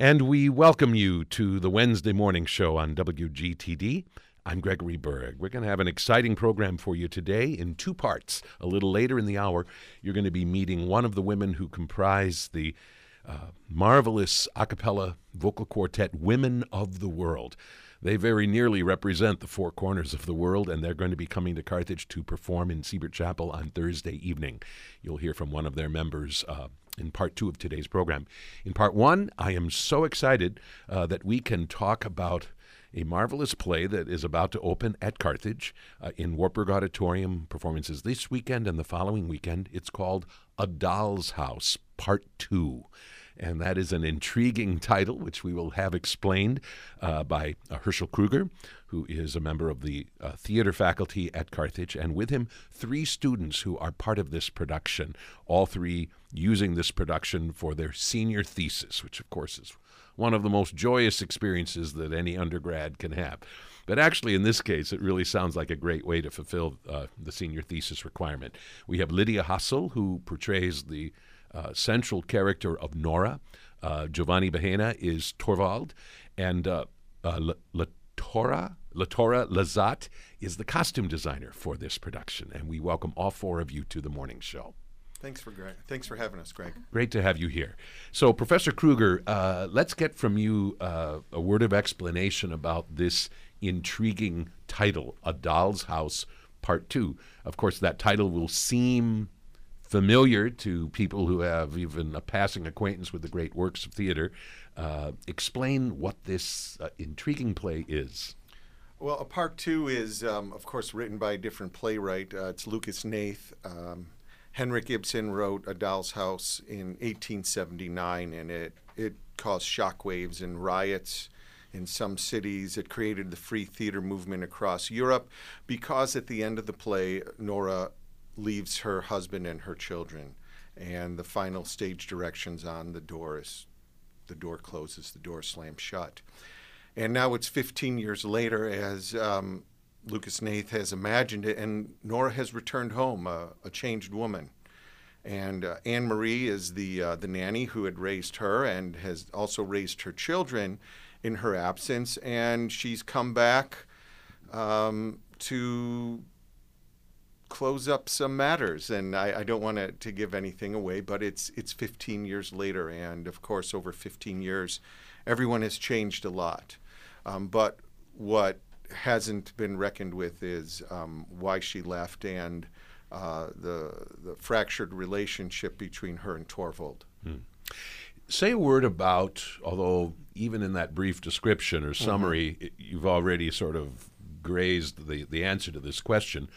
And we welcome you to the Wednesday morning show on WGTD. I'm Gregory Berg. We're going to have an exciting program for you today in two parts. A little later in the hour, you're going to be meeting one of the women who comprise the uh, marvelous a cappella vocal quartet Women of the World. They very nearly represent the four corners of the world, and they're going to be coming to Carthage to perform in Siebert Chapel on Thursday evening. You'll hear from one of their members uh, in part two of today's program. In part one, I am so excited uh, that we can talk about a marvelous play that is about to open at Carthage uh, in Wartburg Auditorium. Performances this weekend and the following weekend. It's called A Doll's House, Part Two. And that is an intriguing title, which we will have explained uh, by uh, Herschel Kruger, who is a member of the uh, theater faculty at Carthage, and with him, three students who are part of this production, all three using this production for their senior thesis, which, of course, is one of the most joyous experiences that any undergrad can have. But actually, in this case, it really sounds like a great way to fulfill uh, the senior thesis requirement. We have Lydia Hassel, who portrays the uh, central character of Nora. Uh, Giovanni Bahena is Torvald, and uh, uh Latora Latora Lazat is the costume designer for this production. And we welcome all four of you to the morning show. Thanks for Greg. Thanks for having us, Greg. Great to have you here. So, Professor Kruger, uh, let's get from you uh, a word of explanation about this intriguing title, "A Doll's House, Part Two. Of course, that title will seem familiar to people who have even a passing acquaintance with the great works of theater. Uh, explain what this uh, intriguing play is. Well, a part two is, um, of course, written by a different playwright. Uh, it's Lucas Hnath. Um, Henrik Ibsen wrote A Doll's House in 1879, and it, it caused shockwaves and riots in some cities. It created the free theater movement across Europe because at the end of the play, Nora leaves her husband and her children, and the final stage directions on the door is the door closes, the door slams shut. And now it's 15 years later, as um, Lucas Hnath has imagined it, and Nora has returned home, a, a changed woman. And uh, Anne Marie is the uh, the nanny who had raised her and has also raised her children in her absence, and she's come back um, to close up some matters. And I, I don't want to, to give anything away, but it's it's 15 years later, and of course, over 15 years, everyone has changed a lot. Um, but what hasn't been reckoned with is um, why she left and uh, the the fractured relationship between her and Torvald. Hmm. Say a word about, although even in that brief description or summary, mm-hmm. you've already sort of grazed the, the answer to this question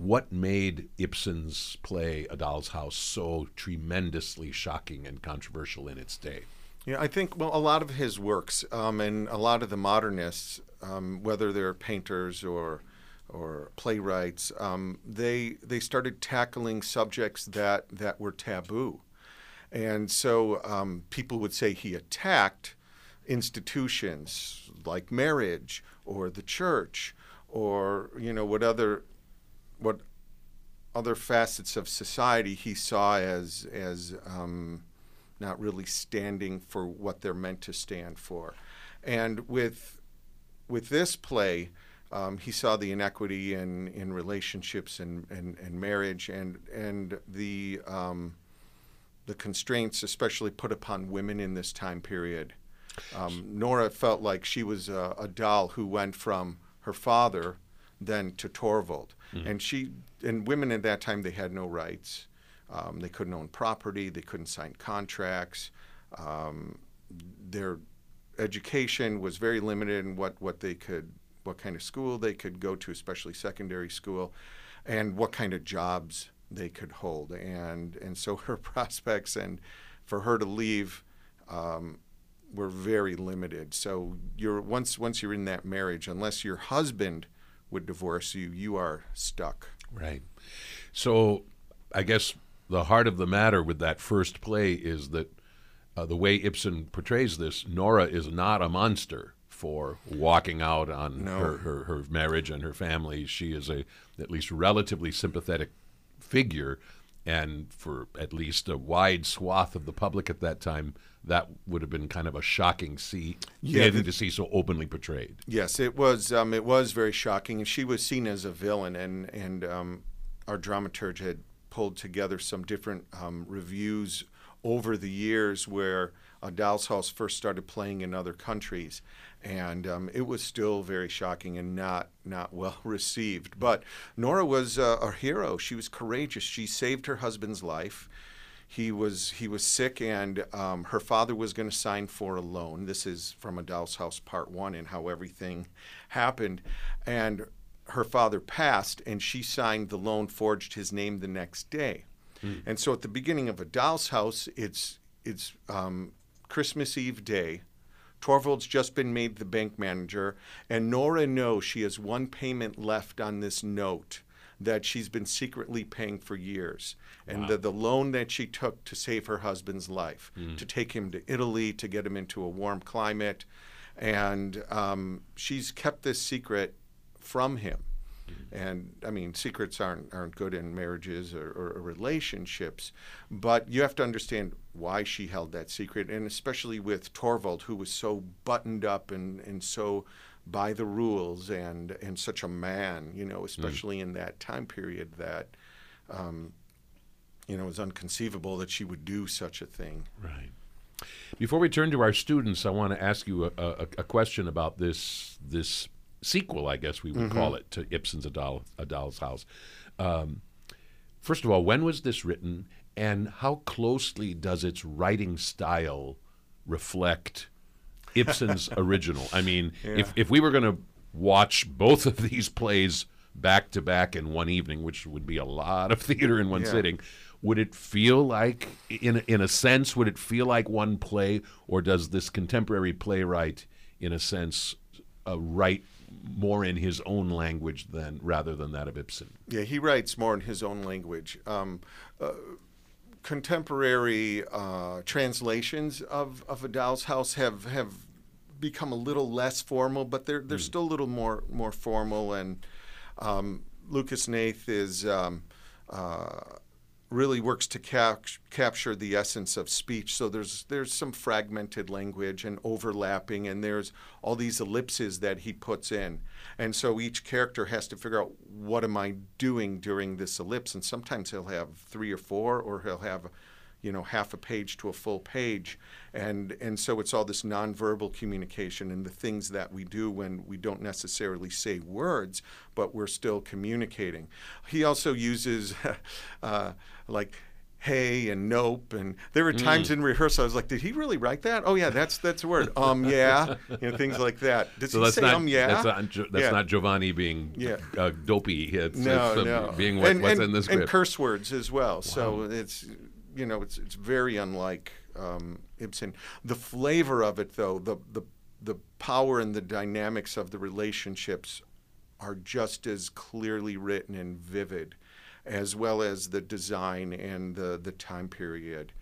what made Ibsen's play A Doll's House so tremendously shocking and controversial in its day? Yeah, I think well, a lot of his works um, and a lot of the modernists, um, whether they're painters or or playwrights, um, they they started tackling subjects that that were taboo, and so um, people would say he attacked institutions like marriage or the church or you know what other what other facets of society he saw as as um, not really standing for what they're meant to stand for, and with with this play, um, he saw the inequity in, in relationships and, and, and marriage and and the um, the constraints, especially put upon women in this time period. Um, Nora felt like she was a, a doll who went from her father then to Torvald. Mm-hmm. And she and women at that time they had no rights. Um, they couldn't own property. They couldn't sign contracts. Um, their education was very limited in what, what they could, what kind of school they could go to, especially secondary school, and what kind of jobs they could hold. And and so her prospects and for her to leave um, were very limited. So you're once once you're in that marriage, unless your husband would divorce you, you are stuck. Right. So I guess the heart of the matter with that first play is that uh, the way Ibsen portrays this, Nora is not a monster for walking out on no. her, her, her, marriage and her family. She is a at least relatively sympathetic figure and for at least a wide swath of the public at that time, that would have been kind of a shocking see Yeah, the- to see so openly portrayed. Yes, it was. Um, it was very shocking, and she was seen as a villain. And and um, our dramaturge had pulled together some different um, reviews over the years where a Doll's House first started playing in other countries, and um, it was still very shocking and not not well received. But Nora was uh, a hero. She was courageous. She saved her husband's life he was he was sick and um, her father was going to sign for a loan. This is from a doll's house part one and how everything happened. And her father passed and she signed the loan forged his name the next day. And so at the beginning of a doll's house it's it's um, christmas eve day. Torvald's just been made the bank manager, and Nora knows she has one payment left on this note that she's been secretly paying for years. And the, the loan that she took to save her husband's life, to take him to Italy, to get him into a warm climate. And um, she's kept this secret from him. And I mean, secrets aren't aren't good in marriages or, or, or relationships, but you have to understand why she held that secret, and especially with Torvald, who was so buttoned up and, and so by the rules and and such a man, you know, especially in that time period that, um, you know, it was unconceivable that she would do such a thing. Right. Before we turn to our students, I want to ask you a, a, a question about this this sequel, I guess we would call it, to Ibsen's A, Doll, a Doll's House. Um, first of all, when was this written, and how closely does its writing style reflect Ibsen's original? I mean, if if we were going to watch both of these plays back to back in one evening, which would be a lot of theater in one Yeah. sitting, would it feel like, in in a sense, would it feel like one play, or does this contemporary playwright, in a sense, uh, write more in his own language than rather than that of Ibsen? Yeah, he writes more in his own language. Um, uh, contemporary uh, translations of, of A Doll's House have, have become a little less formal, but they're they're still a little more more formal. And um, Lucas Hnath is um, uh, really works to cap- capture the essence of speech. So there's there's some fragmented language and overlapping, and there's all these ellipses that he puts in, and so each character has to figure out what am I doing during this ellipse. And sometimes he'll have three or four, or he'll have you know half a page to a full page and and so it's all this nonverbal communication and the things that we do when we don't necessarily say words but we're still communicating he also uses uh, like hey and nope and there were times in rehearsal I was like did he really write that oh yeah that's that's a word um yeah you know things like that did So he that's say not um yeah that's not that's Yeah. not Giovanni being Yeah. uh, dopey. It's, no, it's, no. being what, and, what's and, in the and curse words as well. So it's you know it's it's very unlike um, Ibsen. The flavor of it, though, the the the power and the dynamics of the relationships are just as clearly written and vivid, as well as the design and the the time period.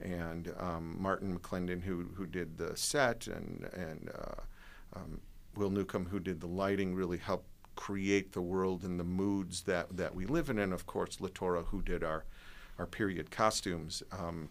And um, Martin McClendon, who who did the set, and and uh, um, Will Newcomb, who did the lighting, really helped create the world and the moods that, that we live in. And of course, Latora, who did our, our period costumes. Um,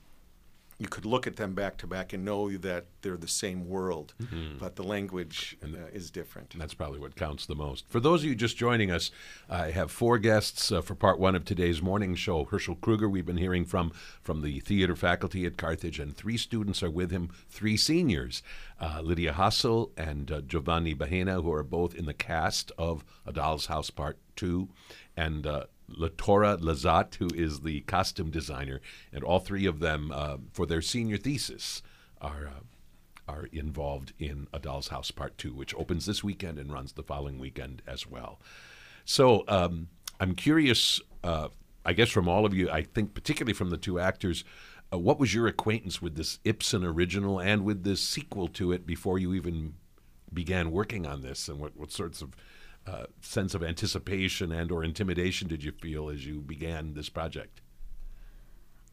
you could look at them back to back and know that they're the same world, but the language uh, is different. That's probably what counts the most. For those of you just joining us, I have four guests uh, for part one of today's morning show. Herschel Kruger, we've been hearing from from the theater faculty at Carthage, and three students are with him, three seniors, uh, Lydia Hassel and uh, Giovanni Bahena, who are both in the cast of A Doll's House Part Two, and uh, Latora Lazat, who is the costume designer, and all three of them, uh, for their senior thesis, are. Uh, are involved in A Doll's House Part 2, which opens this weekend and runs the following weekend as well. So um, I'm curious, uh, I guess, from all of you, I think particularly from the two actors, uh, what was your acquaintance with this Ibsen original and with this sequel to it before you even began working on this? And what, what sorts of uh, sense of anticipation and or intimidation did you feel as you began this project?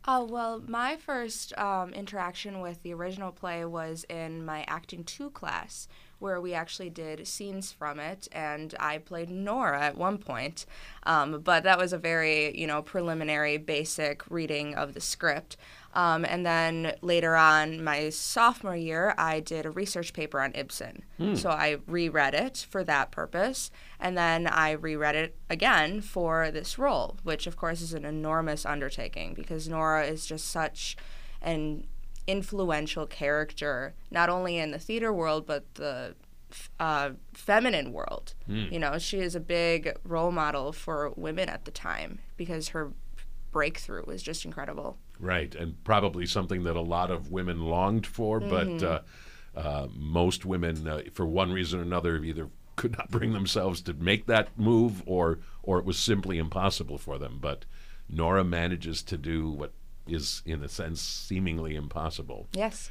Oh, well, my first um, interaction with the original play was in my Acting 2 class, where we actually did scenes from it, and I played Nora at one point. Um, but that was a very, you know, preliminary, basic reading of the script. Um, and then later on, my sophomore year, I did a research paper on Ibsen. So I reread it for that purpose. And then I reread it again for this role, which of course is an enormous undertaking because Nora is just such an influential character, not only in the theater world, but the uh, feminine world. You know, she is a big role model for women at the time because her breakthrough was just incredible. Right, and probably something that a lot of women longed for, but uh, uh, most women, uh, for one reason or another, either could not bring themselves to make that move, or or it was simply impossible for them. But Nora manages to do what is, in a sense, seemingly impossible. Yes.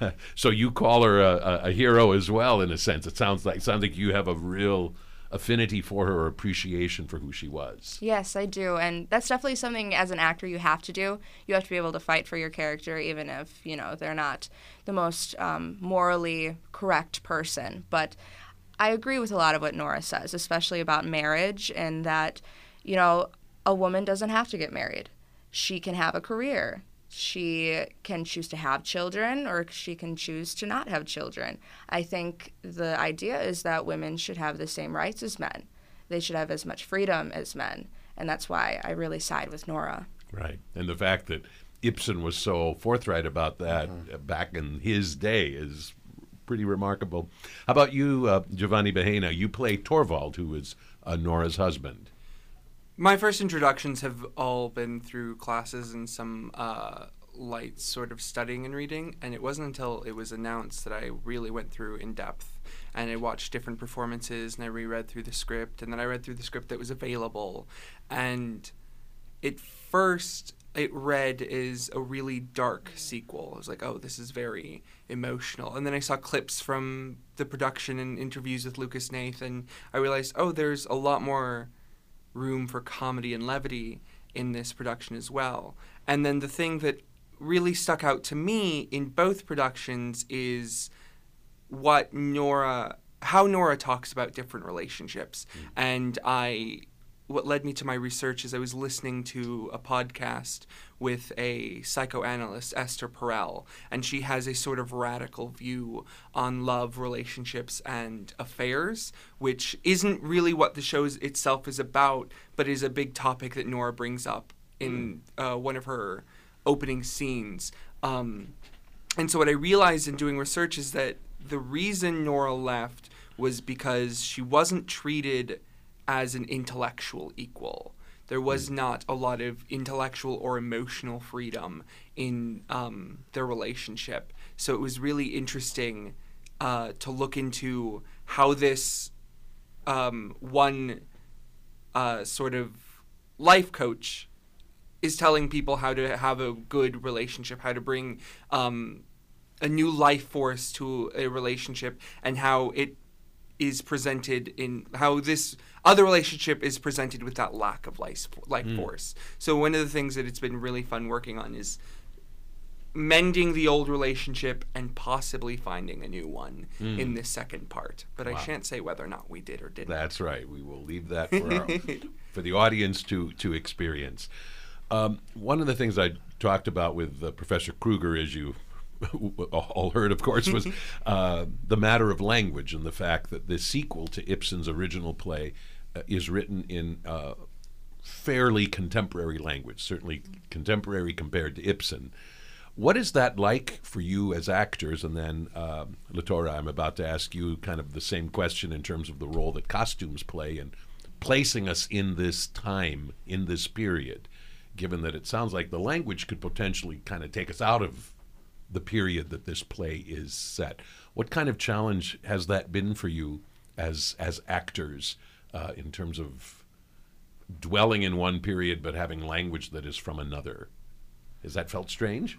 so you call her a, a, hero as well, in a sense. It sounds like sounds like you have a real affinity for her, or appreciation for who she was. Yes, I do. And that's definitely something as an actor you have to do. You have to be able to fight for your character, even if, you know, they're not the most um, morally correct person. But I agree with a lot of what Nora says, especially about marriage and that, you know, a woman doesn't have to get married. She can have a career. She can choose to have children or she can choose to not have children. I think the idea is that women should have the same rights as men. They should have as much freedom as men. And that's why I really side with Nora. Right. And the fact that Ibsen was so forthright about that uh, back in his day is pretty remarkable. How about you, uh, Giovanni Bahena? You play Torvald, who is uh, Nora's husband. My first introductions have all been through classes and some uh, light sort of studying and reading, and it wasn't until it was announced that I really went through in depth. And I watched different performances, and I reread through the script, and then I read through the script that was available. And it first it read as a really dark sequel. I was like, oh, this is very emotional. And then I saw clips from the production and interviews with Lucas Hnath, and I realized, oh, there's a lot more room for comedy and levity in this production as well. And then the thing that really stuck out to me in both productions is what Nora how Nora talks about different relationships. Hmm. And I what led me to my research is I was listening to a podcast with a psychoanalyst, Esther Perel, and she has a sort of radical view on love, relationships, and affairs, which isn't really what the show itself is about, but is a big topic that Nora brings up in uh, one of her opening scenes. Um, and so what I realized in doing research is that the reason Nora left was because she wasn't treated as an intellectual equal. There was not a lot of intellectual or emotional freedom in um, their relationship. So it was really interesting uh, to look into how this um, one uh, sort of life coach is telling people how to have a good relationship, how to bring um, a new life force to a relationship, and how it is presented in how this other relationship is presented with that lack of life life force. So one of the things that it's been really fun working on is mending the old relationship and possibly finding a new one in this second part. But I shan't say whether or not we did or didn't. That's right. We will leave that for, our, for the audience to to experience. Um, one of the things I talked about with uh, Professor Kruger, is you all heard, of course, was uh, the matter of language and the fact that the sequel to Ibsen's original play uh, is written in uh, fairly contemporary language, certainly contemporary compared to Ibsen. What is that like for you as actors? And then, um, Latora, I'm about to ask you kind of the same question in terms of the role that costumes play in placing us in this time, in this period, given that it sounds like the language could potentially kind of take us out of the period that this play is set. What kind of challenge has that been for you as as actors uh, in terms of dwelling in one period but having language that is from another? Has that felt strange?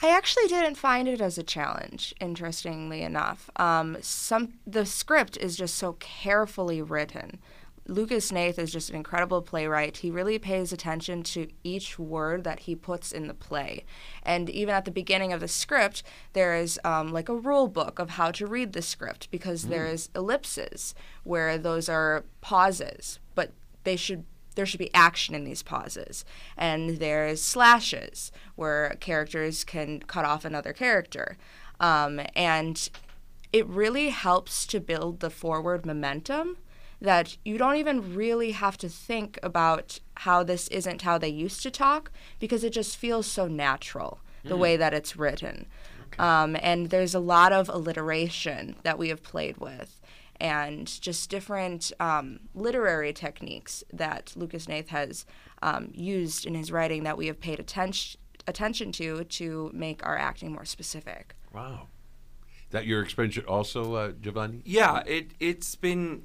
I actually didn't find it as a challenge, interestingly enough. Um, some the script is just so carefully written. Lucas Hnath is just an incredible playwright. He really pays attention to each word that he puts in the play. And even at the beginning of the script, there is um, like a rule book of how to read the script because mm. there is ellipses where those are pauses, but they should there should be action in these pauses. And there's slashes where characters can cut off another character. Um, and it really helps to build the forward momentum that you don't even really have to think about how this isn't how they used to talk because it just feels so natural the mm. way that it's written. Okay. Um, and there's a lot of alliteration that we have played with and just different um, literary techniques that Lucas Hnath has um, used in his writing that we have paid attention attention to to make our acting more specific. Wow. That your experience also, uh, Giovanni? Yeah, it it's been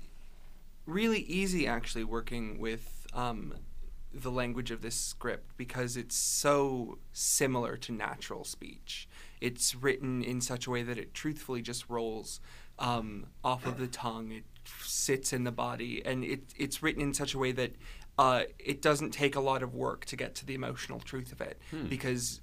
really easy actually working with um, the language of this script because it's so similar to natural speech. It's written in such a way that it truthfully just rolls um, off of the tongue. It sits in the body, and it, it's written in such a way that uh, it doesn't take a lot of work to get to the emotional truth of it hmm. because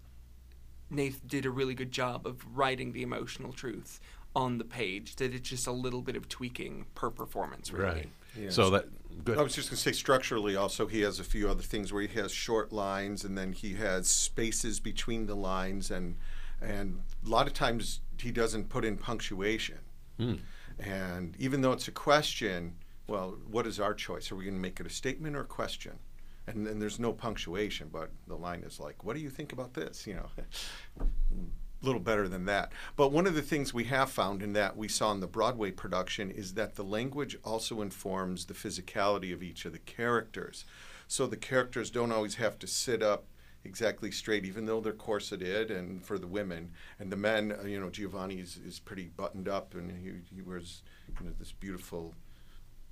Hnath did a really good job of writing the emotional truth on the page. That it's just a little bit of tweaking per performance, really. Right. Yeah. So that good. I was just going to say structurally. Also, he has a few other things where he has short lines, and then he has spaces between the lines, and and a lot of times he doesn't put in punctuation. Hmm. And even though it's a question, well, what is our choice? Are we going to make it a statement or a question? And then there's no punctuation, but the line is like, "What do you think about this?" You know, little better than that. But one of the things we have found in that we saw in the Broadway production is that the language also informs the physicality of each of the characters. So the characters don't always have to sit up exactly straight, even though they're corseted, and for the women and the men, uh, you know, Giovanni is, is pretty buttoned up, and he, he wears you know this beautiful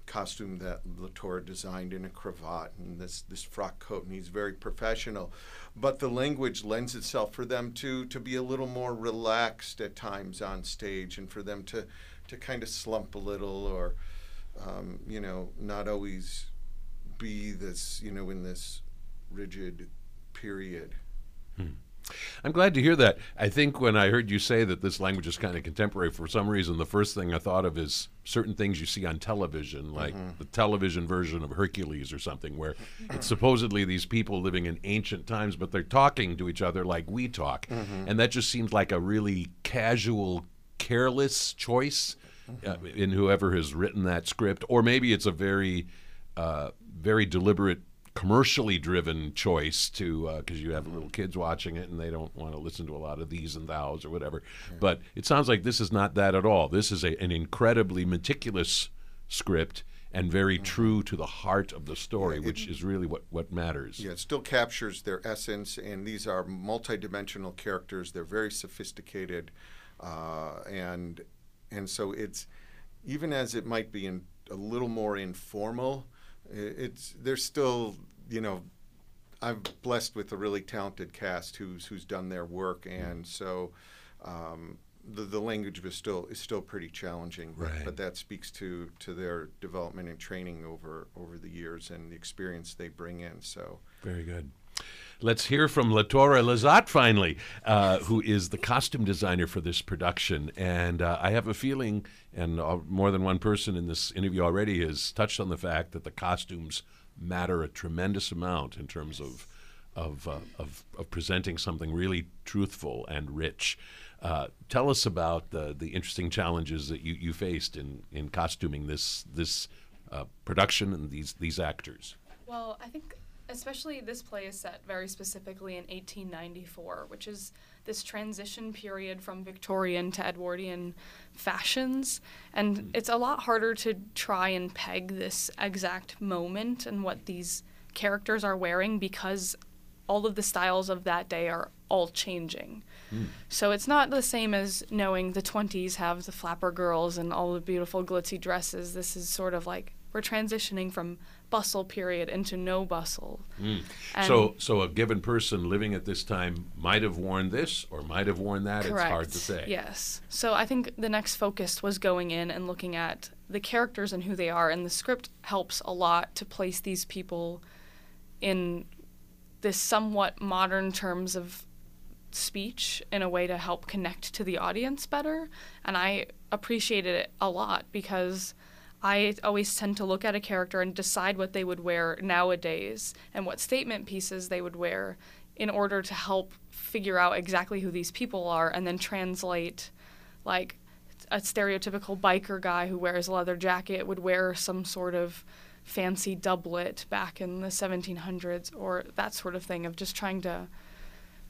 costume that Latora designed in a cravat and this this frock coat, and he's very professional. But the language lends itself for them to to be a little more relaxed at times on stage, and for them to to kind of slump a little, or um, you know, not always be this you know in this rigid period. Hmm. I'm glad to hear that. I think when I heard you say that this language is kind of contemporary, for some reason, the first thing I thought of is certain things you see on television, like mm-hmm. the television version of Hercules or something, where it's supposedly these people living in ancient times, but they're talking to each other like we talk. Mm-hmm. And that just seems like a really casual, careless choice mm-hmm. uh, in whoever has written that script. Or maybe it's a very, uh, very deliberate commercially driven choice to because uh, you have little kids watching it and they don't want to listen to a lot of these and thous or whatever. Yeah. But it sounds like this is not that at all. This is a, an incredibly meticulous script and very mm-hmm. true to the heart of the story, yeah, it, which is really what, what matters. Yeah, it still captures their essence, and these are multidimensional characters. They're very sophisticated, uh, and and so it's even as it might be in, a little more informal it's they're still you know I'm blessed with a really talented cast who's who's done their work, and so um, the the language is still is still pretty challenging. Right. But, but that speaks to to their development and training over over the years and the experience they bring in. So very good. Let's hear from Latora Lazat finally, uh, who is the costume designer for this production. And uh, I have a feeling, and uh, more than one person in this interview already has touched on the fact that the costumes matter a tremendous amount in terms of of, uh, of, of, presenting something really truthful and rich. Uh, tell us about the, the interesting challenges that you, you faced in, in costuming this this uh, production and these these actors. Well, I think especially this play is set very specifically in 1894, which is this transition period from Victorian to Edwardian fashions. And mm. it's a lot harder to try and peg this exact moment and what these characters are wearing because all of the styles of that day are all changing. Mm. So it's not the same as knowing the 20s have the flapper girls and all the beautiful glitzy dresses. This is sort of like we're transitioning from bustle period into no bustle. Mm. So, so a given person living at this time might have worn this or might have worn that. Correct. It's hard to say. Yes. So I think the next focus was going in and looking at the characters and who they are, and the script helps a lot to place these people in this somewhat modern terms of speech in a way to help connect to the audience better. And I appreciated it a lot because I always tend to look at a character and decide what they would wear nowadays and what statement pieces they would wear in order to help figure out exactly who these people are and then translate like a stereotypical biker guy who wears a leather jacket would wear some sort of fancy doublet back in the 1700s or that sort of thing of just trying to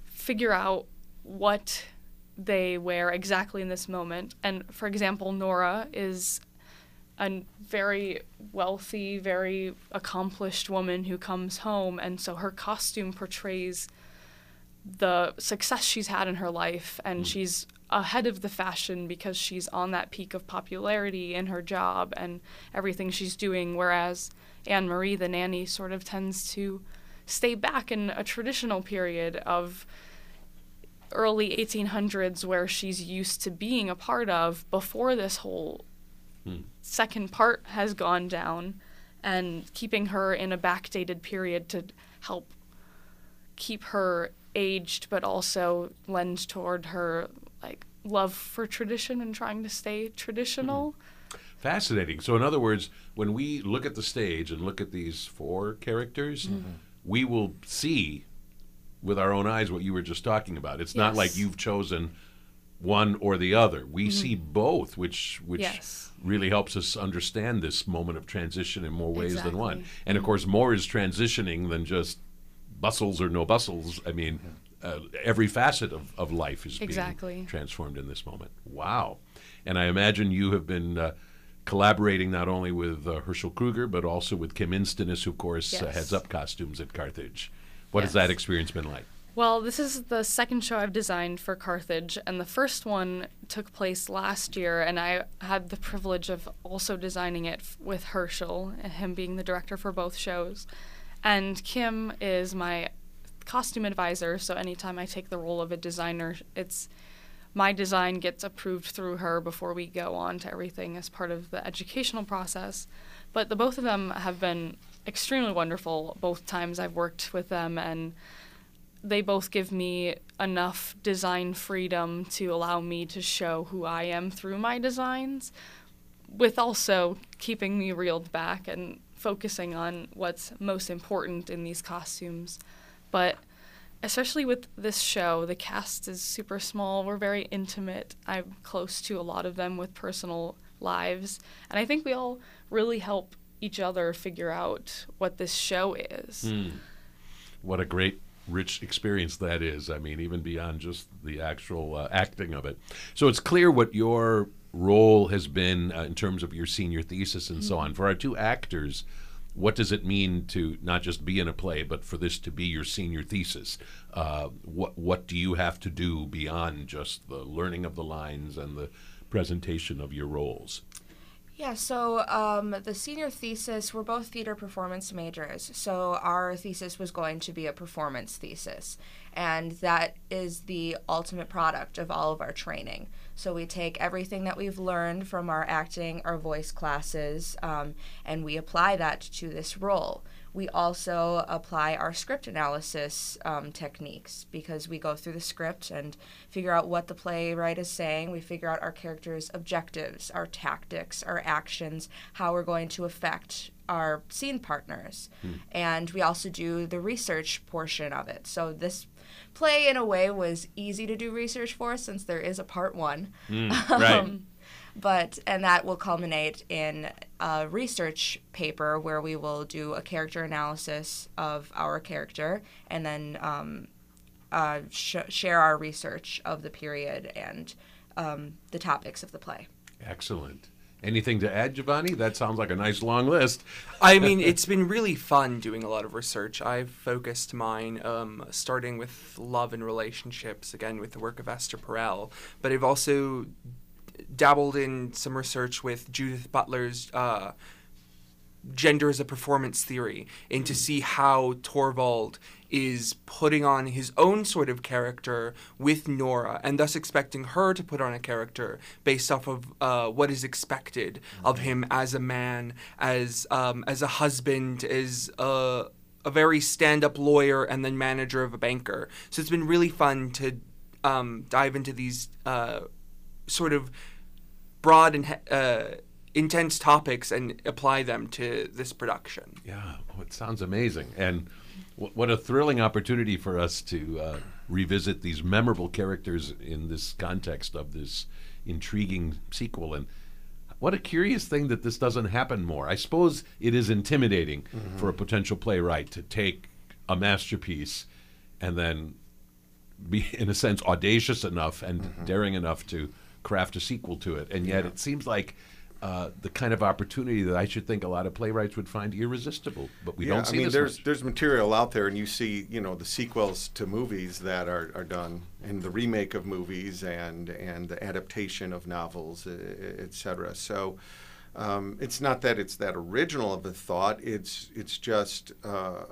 figure out what they wear exactly in this moment. And for example, Nora is a very wealthy, very accomplished woman who comes home, and so her costume portrays the success she's had in her life, and mm. she's ahead of the fashion because she's on that peak of popularity in her job and everything she's doing. Whereas Anne Marie, the nanny, sort of tends to stay back in a traditional period of early 1800s where she's used to being a part of before this whole second part has gone down and keeping her in a backdated period to help keep her aged but also lend toward her like love for tradition and trying to stay traditional Fascinating. So, in other words, when we look at the stage and look at these four characters, Mm-hmm. we will see with our own eyes what you were just talking about. It's not like you've chosen one or the other. We see both, which which Mm-hmm. Yes. really helps us understand this moment of transition in more ways than one. Exactly. And of course, more is transitioning than just bustles or no bustles. I mean, uh, every facet of, of life is Exactly. being transformed in this moment. Wow. And I imagine you have been uh, collaborating not only with uh, Herschel Kruger, but also with Kim Instonis, who, of course, uh, Yes. heads up costumes at Carthage. What has that experience been like? Well, this is the second show I've designed for Carthage, and the first one took place last year, and I had the privilege of also designing it f- with Herschel, him being the director for both shows. And Kim is my costume advisor, so anytime I take the role of a designer, it's my design gets approved through her before we go on to everything as part of the educational process. But the both of them have been extremely wonderful both times I've worked with them and they both give me enough design freedom to allow me to show who I am through my designs, with also keeping me reeled back and focusing on what's most important in these costumes. But especially with this show, the cast is super small. We're very intimate. I'm close to a lot of them with personal lives. And I think we all really help each other figure out what this show is. Hmm. What a great, rich experience that is. I mean, even beyond just the actual uh, acting of it. So it's clear what your role has been uh, in terms of your senior thesis and so on. For our two actors, what does it mean to not just be in a play, but for this to be your senior thesis? Uh, what what do you have to do beyond just the learning of the lines and the presentation of your roles? Yeah, so um, the senior thesis, we're both theater performance majors. So our thesis was going to be a performance thesis. And that is the ultimate product of all of our training. So we take everything that we've learned from our acting, our voice classes, um, and we apply that to this role. We also apply our script analysis um, techniques because we go through the script and figure out what the playwright is saying. We figure out our characters' objectives, our tactics, our actions, how we're going to affect our scene partners. And we also do the research portion of it. So this play, in a way, was easy to do research for since there is a part one. right. Um, but and that will culminate in a research paper where we will do a character analysis of our character and then um, uh, sh- share our research of the period and um, the topics of the play. Excellent. Anything to add, Giovanni? That sounds like a nice long list. I mean, it's been really fun doing a lot of research. I've focused mine um, starting with love and relationships, again, with the work of Esther Perel, but I've also dabbled in some research with Judith Butler's uh, gender as a performance theory and to see how Torvald is putting on his own sort of character with Nora and thus expecting her to put on a character based off of uh, what is expected of him as a man, as um, as a husband, as a, a very stand-up lawyer and then manager of a banker. So it's been really fun to um, dive into these uh, sort of broad and uh, intense topics and apply them to this production. Yeah, it sounds amazing. And w- what a thrilling opportunity for us to uh, revisit these memorable characters in this context of this intriguing sequel. And what a curious thing that this doesn't happen more. I suppose it is intimidating for a potential playwright to take a masterpiece and then be, in a sense, audacious enough and daring enough to craft a sequel to it. And yet it seems like uh, the kind of opportunity that I should think a lot of playwrights would find irresistible. But we yeah, don't see I mean, this there's much. there's material out there, and you see, you know, the sequels to movies that are, are done, and the remake of movies, and and the adaptation of novels, etc. So, um, it's not that it's that original of a thought. It's it's just uh,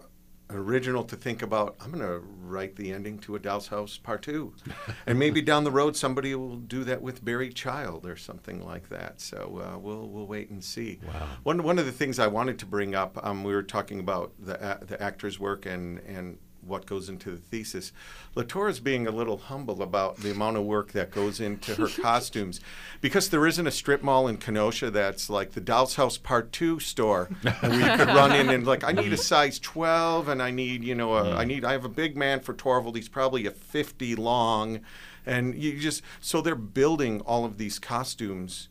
original to think about. I'm going to write the ending to A Doll's House Part Two, and maybe down the road somebody will do that with barry Child or something like that. So uh, we'll we'll wait and see. Wow. One one of the things I wanted to bring up, um, we were talking about the a- the actor's work and and what goes into the thesis. Latora's being a little humble about the amount of work that goes into her costumes, because there isn't a strip mall in Kenosha that's like the Doll's House Part Two store, and we could run in and like I need a size twelve, and I need you know I mm. need I have a big man for Torvald. He's probably a fifty long, and you just so they're building all of these costumes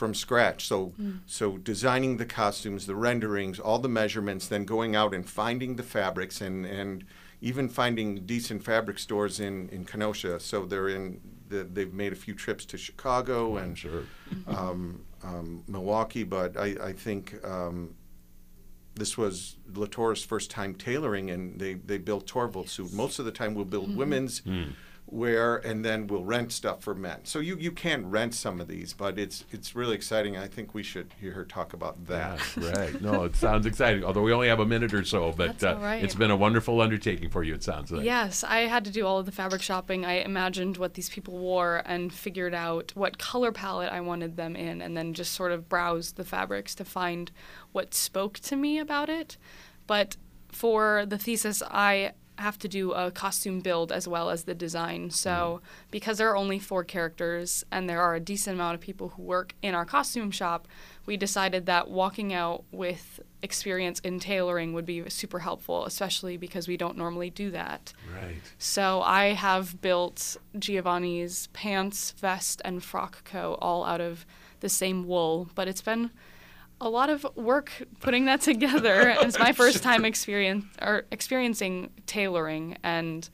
from scratch. So mm. so designing the costumes, the renderings, all the measurements, then going out and finding the fabrics and and even finding decent fabric stores in in Kenosha. So they're in the, they've made a few trips to Chicago and sure. um, um, Milwaukee, but I, I think um, this was Latora's first time tailoring, and they, they built Torvald suit. Most of the time, we'll build women's wear, and then we'll rent stuff for men. So you, you can rent some of these, but it's it's really exciting. I think we should hear her talk about that. Yeah, right. No, it sounds exciting. Although we only have a minute or so, but uh, all right. it's been a wonderful undertaking for you. It sounds like. Yes, I had to do all of the fabric shopping. I imagined what these people wore and figured out what color palette I wanted them in, and then just sort of browsed the fabrics to find what spoke to me about it. But for the thesis, I have to do a costume build as well as the design. So, mm-hmm. because there are only four characters and there are a decent amount of people who work in our costume shop, we decided that walking out with experience in tailoring would be super helpful, especially because we don't normally do that. Right. So I have built Giovanni's pants, vest, and frock coat all out of the same wool, but it's been a lot of work putting that together. it's my first time experience or experiencing tailoring, and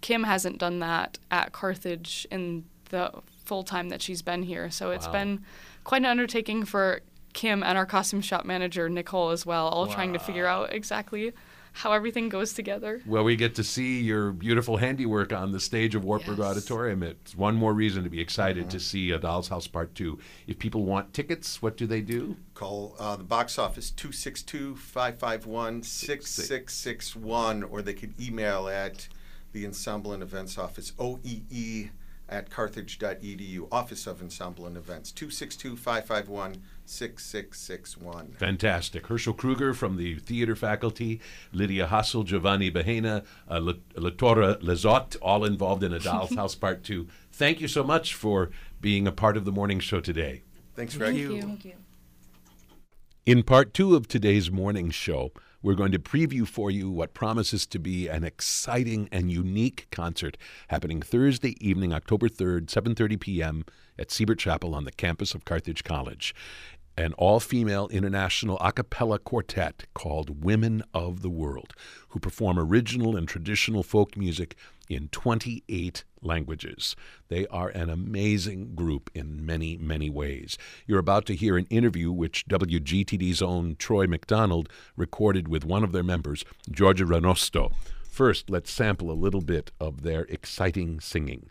Kim hasn't done that at Carthage in the full time that she's been here. So it's Wow. been quite an undertaking for Kim and our costume shop manager Nicole as well, all trying to figure out exactly how everything goes together. Well, we get to see your beautiful handiwork on the stage of Wartburg Yes. Auditorium. It's one more reason to be excited to see A Doll's House Part 2. If people want tickets, what do they do? Call uh, the box office 262-551-6661 or they could email at the Ensemble and Events Office, OEE at carthage.edu, Office of Ensemble and Events, 262-551-6661. Fantastic. Herschel Kruger from the theater faculty, Lydia Hassel, Giovanni Bahena, uh, La- Latora Lazot, all involved in A Doll's House Part 2. Thank you so much for being a part of the morning show today. Thanks, Greg. you. Thank you. In part two of today's morning show, we're going to preview for you what promises to be an exciting and unique concert happening Thursday evening, October 3rd, 7:30 p.m. at Siebert Chapel on the campus of Carthage College. An all-female international a cappella quartet called Women of the World, who perform original and traditional folk music in 28 languages. They are an amazing group in many, many ways. You're about to hear an interview which WGTD's own Troy McDonald recorded with one of their members, Giorgia Renosto. First, let's sample a little bit of their exciting singing.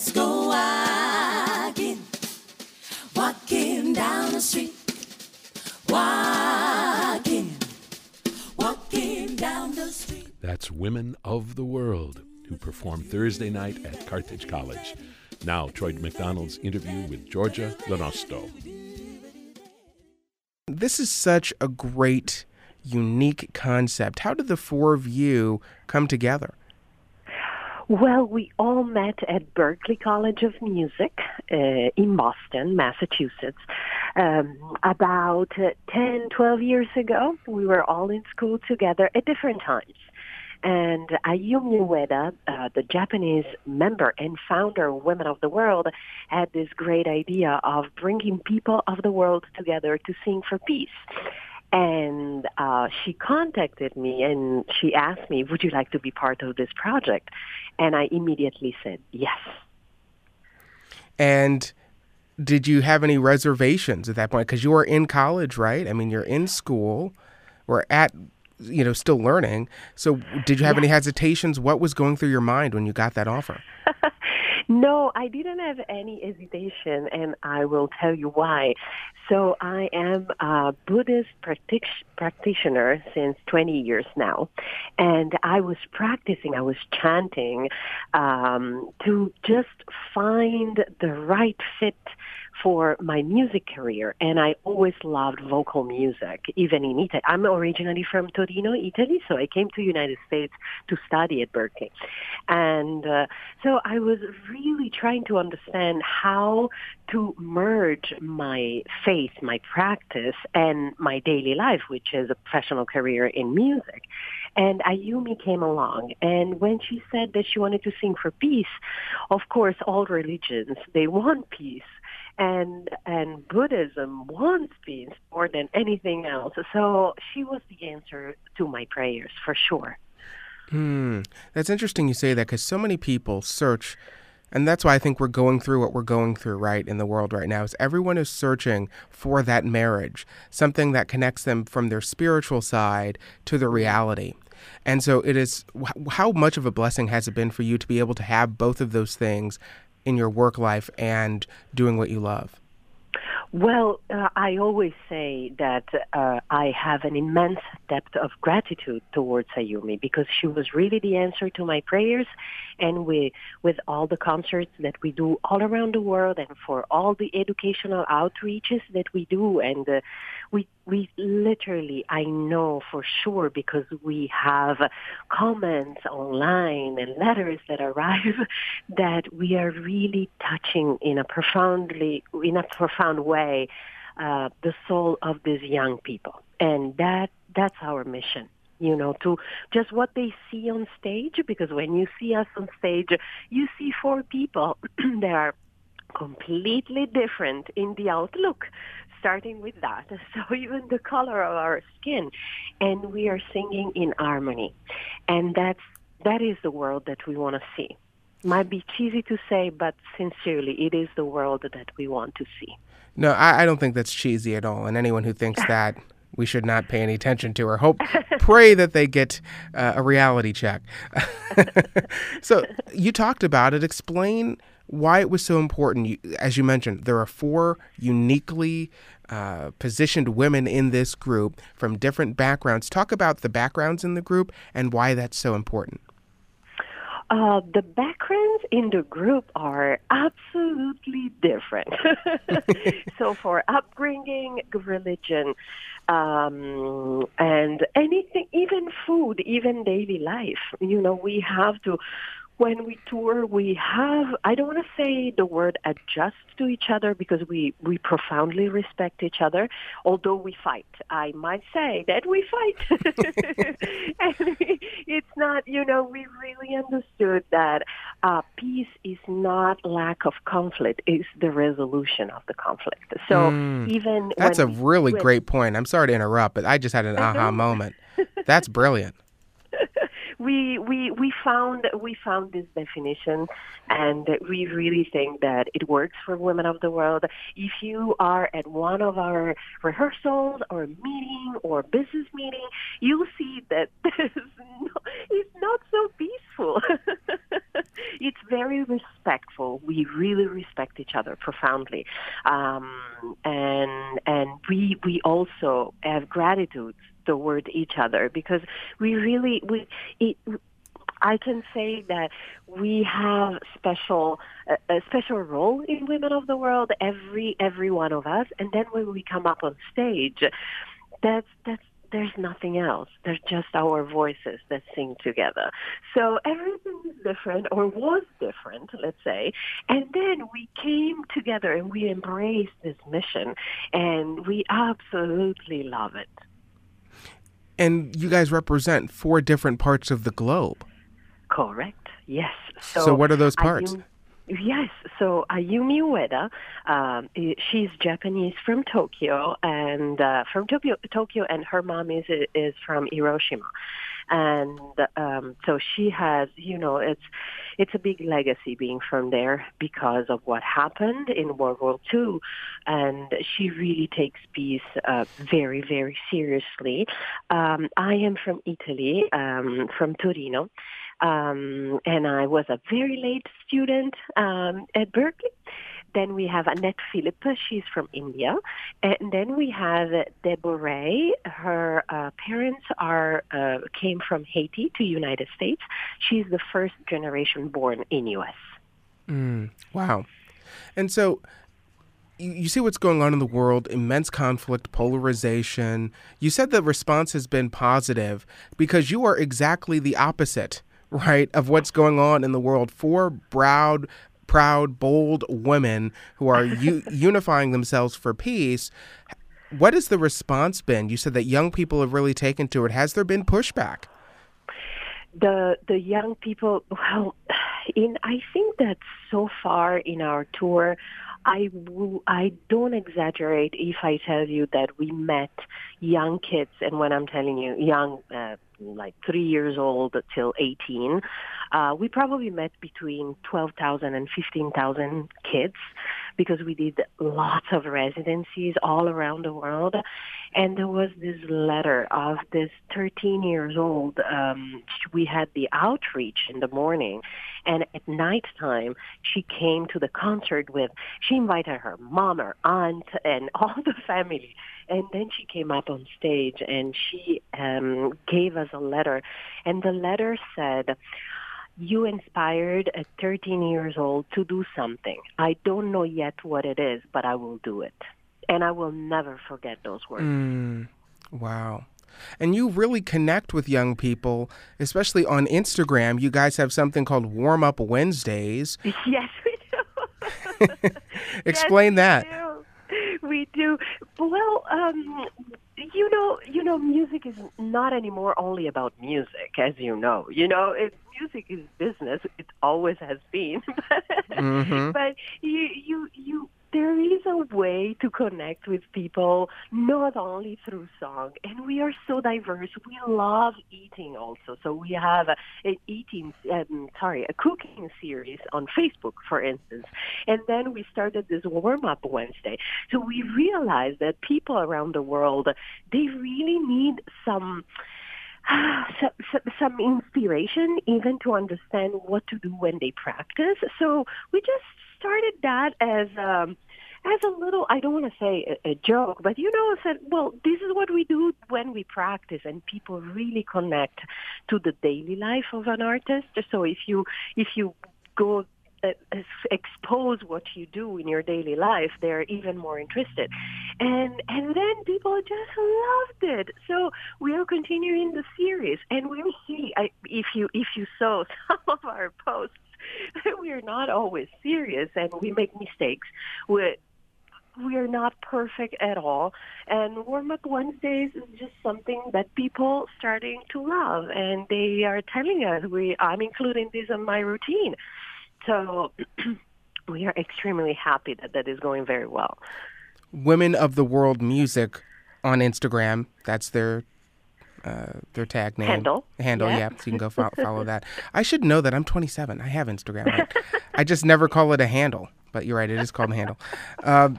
Let's go walking, walking down the street, walking, walking down the street. That's Women of the World, who performed Thursday night at Carthage College. Now, Troy McDonald's interview with Giorgia Renosto. This is such a great, unique concept. How did the four of you come together? Well, we all met at Berklee College of Music uh, in Boston, Massachusetts, um, about uh, 10, 12 years ago. We were all in school together at different times. And Ayumi Ueda, uh, the Japanese member and founder of Women of the World, had this great idea of bringing people of the world together to sing for peace. And uh, she contacted me and she asked me, Would you like to be part of this project? And I immediately said yes. And did you have any reservations at that point? Because you were in college, right? I mean, you're in school or at, you know, still learning. So did you have any hesitations? What was going through your mind when you got that offer? No, I didn't have any hesitation, and I will tell you why. So I am a Buddhist practic- practitioner since 20 years now, and I was practicing, I was chanting um, to just find the right fit for my music career, and I always loved vocal music, even in Italy. I'm originally from Torino, Italy, so I came to United States to study at Berklee, and uh, so I was really trying to understand how to merge my faith, my practice, and my daily life, which is a professional career in music. And Ayumi came along, and when she said that she wanted to sing for peace, of course, all religions they want peace and and Buddhism wants peace more than anything else. So she was the answer to my prayers for sure. Hmm. That's interesting you say that because so many people search, and that's why I think we're going through what we're going through right in the world right now. Is everyone is searching for that marriage, something that connects them from their spiritual side to the reality. And so it is. How much of a blessing has it been for you to be able to have both of those things in your work life and doing what you love? Well, uh, I always say that uh, I have an immense depth of gratitude towards Ayumi because she was really the answer to my prayers. And we, with all the concerts that we do all around the world and for all the educational outreaches that we do, and uh, we, we literally, I know for sure because we have comments online and letters that arrive that we are really touching in a profoundly, in a profound way uh, the soul of these young people, and that that's our mission. You know, to just what they see on stage, because when you see us on stage, you see four people that are completely different in the outlook starting with that. So even the color of our skin, and we are singing in harmony, and that's that is the world that we want to see. Might be cheesy to say, but sincerely, it is the world that we want to see. No, I, I don't think that's cheesy at all. And anyone who thinks that, we should not pay any attention to or hope, pray that they get uh, a reality check. so you talked about it. Explain why it was so important. As you mentioned, there are four uniquely uh, positioned women in this group from different backgrounds. Talk about the backgrounds in the group and why that's so important. Uh, the backgrounds in the group are absolutely different. so for upbringing, religion, um, and anything, even food, even daily life, you know, we have to when we tour, we have, I don't want to say the word adjust to each other because we, we profoundly respect each other, although we fight. I might say that we fight. and it's not, you know, we really understood that uh, peace is not lack of conflict, it's the resolution of the conflict. So even That's a really great point. I'm sorry to interrupt, but I just had an aha moment. That's brilliant. We we we found we found this definition and we really think that it works for women of the world. If you are at one of our rehearsals or meeting or business meeting you'll see that this it's not so peaceful. It's very respectful. We really respect each other profoundly. Um, and and we we also have gratitude toward each other because we really we it I can say that we have special a, a special role in Women of the World every every one of us and then when we come up on stage that's that's there's nothing else. There's just our voices that sing together. So everything is different or was different, let's say. And then we came together and we embraced this mission and we absolutely love it. And you guys represent four different parts of the globe. Correct. Yes. So what are those parts? Ayumi- yes. So Ayumi Ueda, um, she's Japanese from Tokyo, and uh, from Tokyo, Tokyo, and her mom is is from Hiroshima, and um, so she has, you know, it's it's a big legacy being from there because of what happened in World War II, and she really takes peace uh, very, very seriously. Um, I am from Italy, um, from Torino, um, and I was a very late student um, at Berklee. Then we have Annette Philip, she's from India. And then we have Deborah. Her uh, parents are uh, came from Haiti to United States. She's the first generation born in U.S. Wow. And so you, see what's going on in the world immense conflict, polarization. You said the response has been positive because you are exactly the opposite, right, of what's going on in the world. Four proud, proud, bold women who are u- unifying themselves for peace. What has the response been? You said that young people have really taken to it. Has there been pushback? the the young people well in i think that so far in our tour i w- i don't exaggerate if i tell you that we met young kids and when i'm telling you young uh, like 3 years old till 18 uh, we probably met between 12,000 and 15,000 kids because we did lots of residencies all around the world. And there was this letter of this 13 years old. Um, we had the outreach in the morning, and at nighttime she came to the concert with. She invited her mom, her aunt, and all the family. And then she came up on stage and she um, gave us a letter, and the letter said you inspired a 13 years old to do something. I don't know yet what it is, but I will do it. And I will never forget those words. Mm, wow. And you really connect with young people, especially on Instagram. You guys have something called Warm Up Wednesdays. Yes, we do. Explain that. Yes, we do. We do. Well, um, you know, you know, music is not anymore only about music, as you know. You know, it, music is business. It always has been. Mhm. But you, you, you. There is a way to connect with people, not only through song. And we are so diverse. We love eating also. So we have a, an eating, um, sorry, a cooking series on Facebook, for instance. And then we started this warm up Wednesday. So we realized that people around the world, they really need some some, some, some inspiration even to understand what to do when they practice. So we just started that as um, as a little I don't want to say a, a joke, but you know, said, well, this is what we do when we practice, and people really connect to the daily life of an artist. So if you if you go uh, expose what you do in your daily life, they're even more interested. and and then people just loved it. So we are continuing the series, and we'll see. I, if you if you saw some of our posts, we are not always serious, and we make mistakes. We we are not perfect at all, and warm up Wednesdays is just something that people starting to love, and they are telling us we. I'm including this in my routine, so. we are extremely happy that that is going very well. Women of the World Music on Instagram. That's their uh, their tag name. Handle. Handle, Yeah. yeah. So you can go fo- follow that. I should know that I'm 27. I have Instagram. I, I just never call it a handle. But you're right, it is called a handle. Um,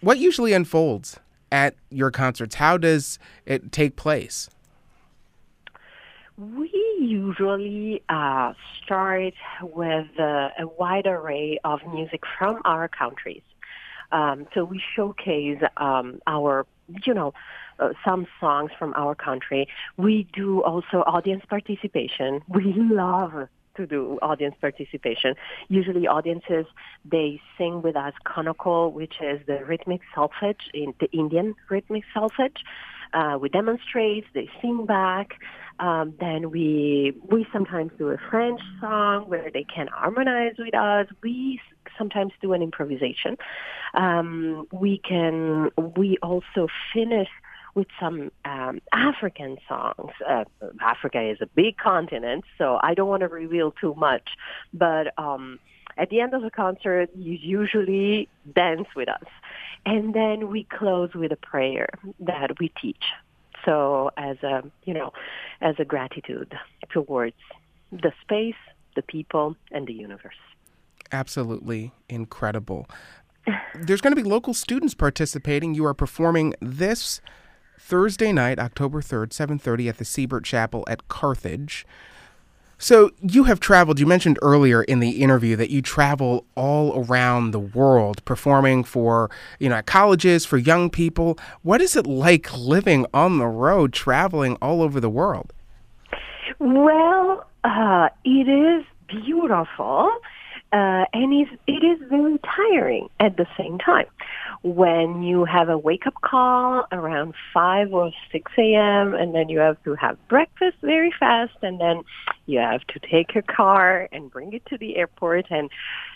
what usually unfolds at your concerts? How does it take place? We usually uh, start with uh, a wide array of music from our countries. Um, so we showcase um, our, you know, uh, some songs from our country. We do also audience participation. We love to do audience participation. Usually audiences, they sing with us Konnakol, which is the rhythmic solfege, in the Indian rhythmic solfege. Uh, we demonstrate, they sing back. Um, then we we sometimes do a French song where they can harmonize with us. We sometimes do an improvisation. Um, we can we also finish with some um, African songs. Uh, Africa is a big continent, so I don't want to reveal too much. But um, at the end of the concert, you usually dance with us, and then we close with a prayer that we teach. So as a you know, as a gratitude towards the space, the people, and the universe. Absolutely incredible. There's going to be local students participating. You are performing this Thursday night, October 3rd, 7:30 at the Siebert Chapel at Carthage. So, you have traveled, you mentioned earlier in the interview that you travel all around the world performing for, you know, at colleges for young people. What is it like living on the road traveling all over the world? Well, uh, it is beautiful, uh, and it is very tiring at the same time. When you have a wake-up call around 5 or 6 a.m., and then you have to have breakfast very fast, and then you have to take your car and bring it to the airport and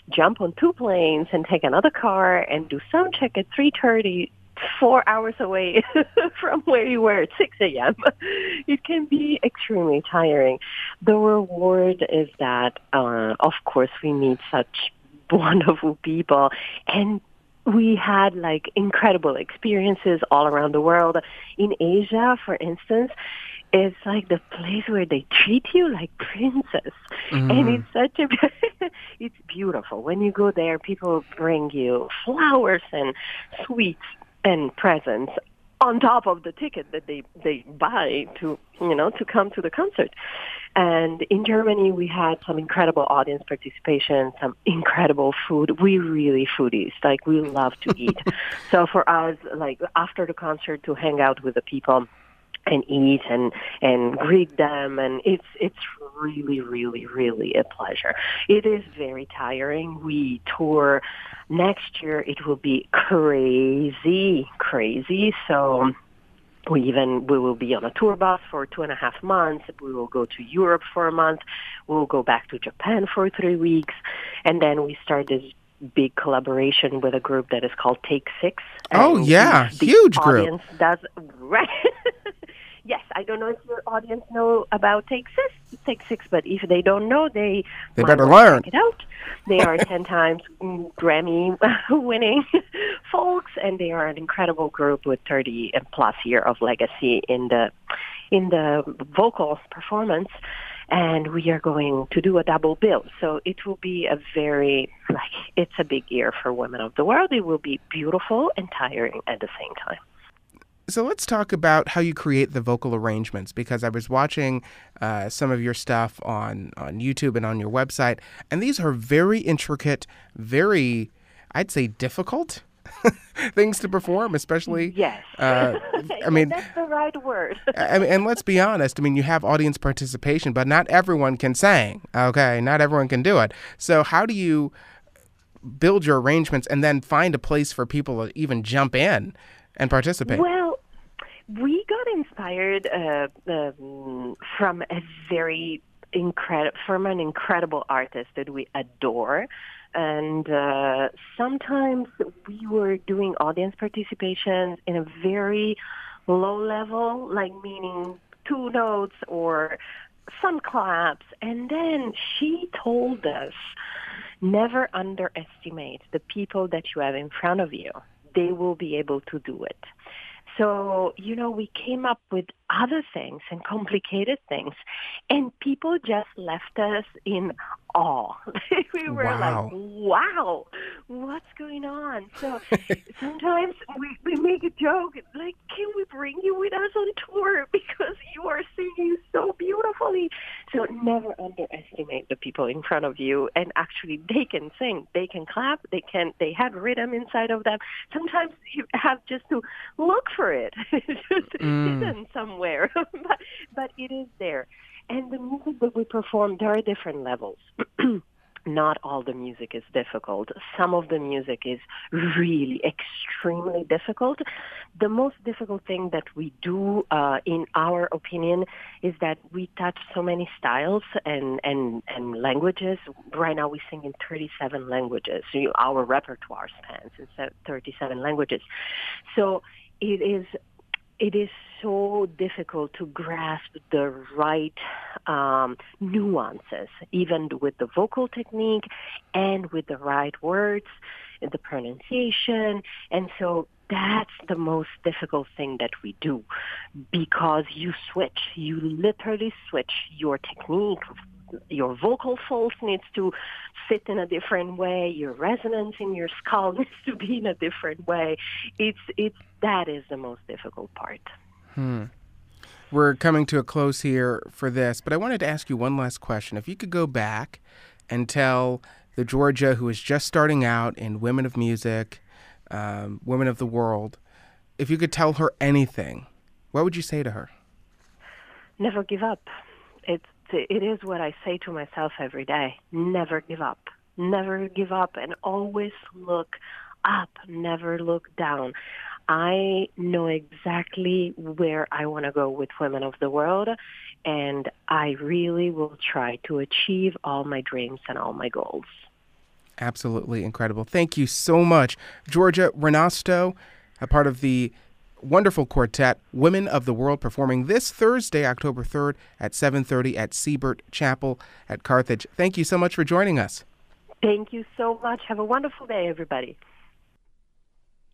jump on two planes and take another car and do sound check at 3.30 four hours away from where you were at 6 a.m. It can be extremely tiring. The reward is that, uh, of course, we meet such wonderful people and we had like incredible experiences all around the world. In Asia, for instance, it's like the place where they treat you like princess, and it's such a it's beautiful. When you go there, people bring you flowers and sweets and presents on top of the ticket that they they buy to you know to come to the concert. And in Germany, we had some incredible audience participation, some incredible food. We really foodies, like we love to eat. so for us, like after the concert, to hang out with the people and eat and and greet them and it's it's really really really a pleasure. It is very tiring. We tour next year. It will be crazy crazy. So we even we will be on a tour bus for two and a half months. We will go to europe for a month. We'll go back to japan for three weeks. And then we start this big collaboration with a group that is called take six Oh, yeah. the Huge group. does right yes i don't know if your audience know about take six take six but if they don't know they They better learn. check it out they are 10 times mm, grammy winning folks and they are an incredible group with 30 plus year of legacy in the in the vocal performance and we are going to do a double bill. So it will be a very like it's a big year for women of the world. It will be beautiful and tiring at the same time. So let's talk about how you create the vocal arrangements because I was watching uh, some of your stuff on, on YouTube and on your website, and these are very intricate, very, I'd say, difficult things to perform, especially. yes Uh, I mean, that's the right word I mean, and let's be honest. I mean, you have audience participation, but not everyone can sing. Okay, not everyone can do it. So how do you build your arrangements and then find a place for people to even jump in and participate? Well, we got inspired uh, um, from a very incredible from an incredible artist that we adore and uh, sometimes we were doing audience participation in a very low level like meaning two notes or some claps. And then she told us never underestimate the people that you have in front of you. They will be able to do it. So, you know, we came up with other things and complicated things, and people just left us in awe. we were Wow. like, wow, what's going on? So sometimes we, we make a joke, like, can we bring you with us on tour because you are singing so beautifully? So never underestimate the people in front of you, and actually they can sing, they can clap, they can, they have rhythm inside of them. Sometimes you have just to look for it, just hidden somewhere, but, but it is there. And the music that we perform, there are different levels. Not all the music is difficult. Some of the music is really extremely difficult. The most difficult thing that we do, uh, in our opinion, is that we touch so many styles and, and, and languages. Right now we sing in 37 languages. Our repertoire spans in 37 languages. So it is it is so difficult to grasp the right um, nuances, even with the vocal technique and with the right words, and the pronunciation. And so that's the most difficult thing that we do because you switch. You literally switch your technique. Your vocal folds needs to fit in a different way. Your resonance in your skull needs to be in a different way. It's it's that is the most difficult part. We're coming to a close here for this, but I wanted to ask you one last question. If you could go back and tell the Giorgia who is just starting out in Women of Music, um, Women of the World, if you could tell her anything, what would you say to her? Never give up. It's it is what I say to myself every day. Never give up. Never give up and always look up. Never look down. I know exactly where I want to go with Women of the World, and I really will try to achieve all my dreams and all my goals. Absolutely incredible. Thank you so much. Giorgia Renosto, a part of the wonderful quartet Women of the World performing this Thursday, October 3rd at 7:30 at Siebert Chapel at Carthage. Thank you so much for joining us. Thank you so much. Have a wonderful day, everybody.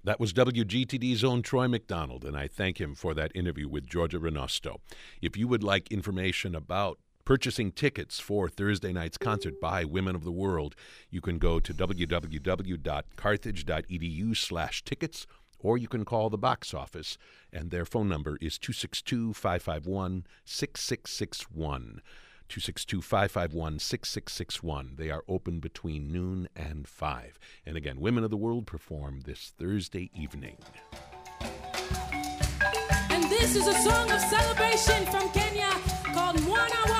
That was WGTD's own Troy McDonald, and I thank him for that interview with Giorgia Renosto. If you would like information about purchasing tickets for Thursday night's concert by Women of the World, you can go to www.carthage.edu slash tickets, or you can call the box office, and their phone number is 262-551-6661. 262-551-6661. They are open between noon and 5. And again, Women of the World perform this Thursday evening. And this is a song of celebration from Kenya called Mwana.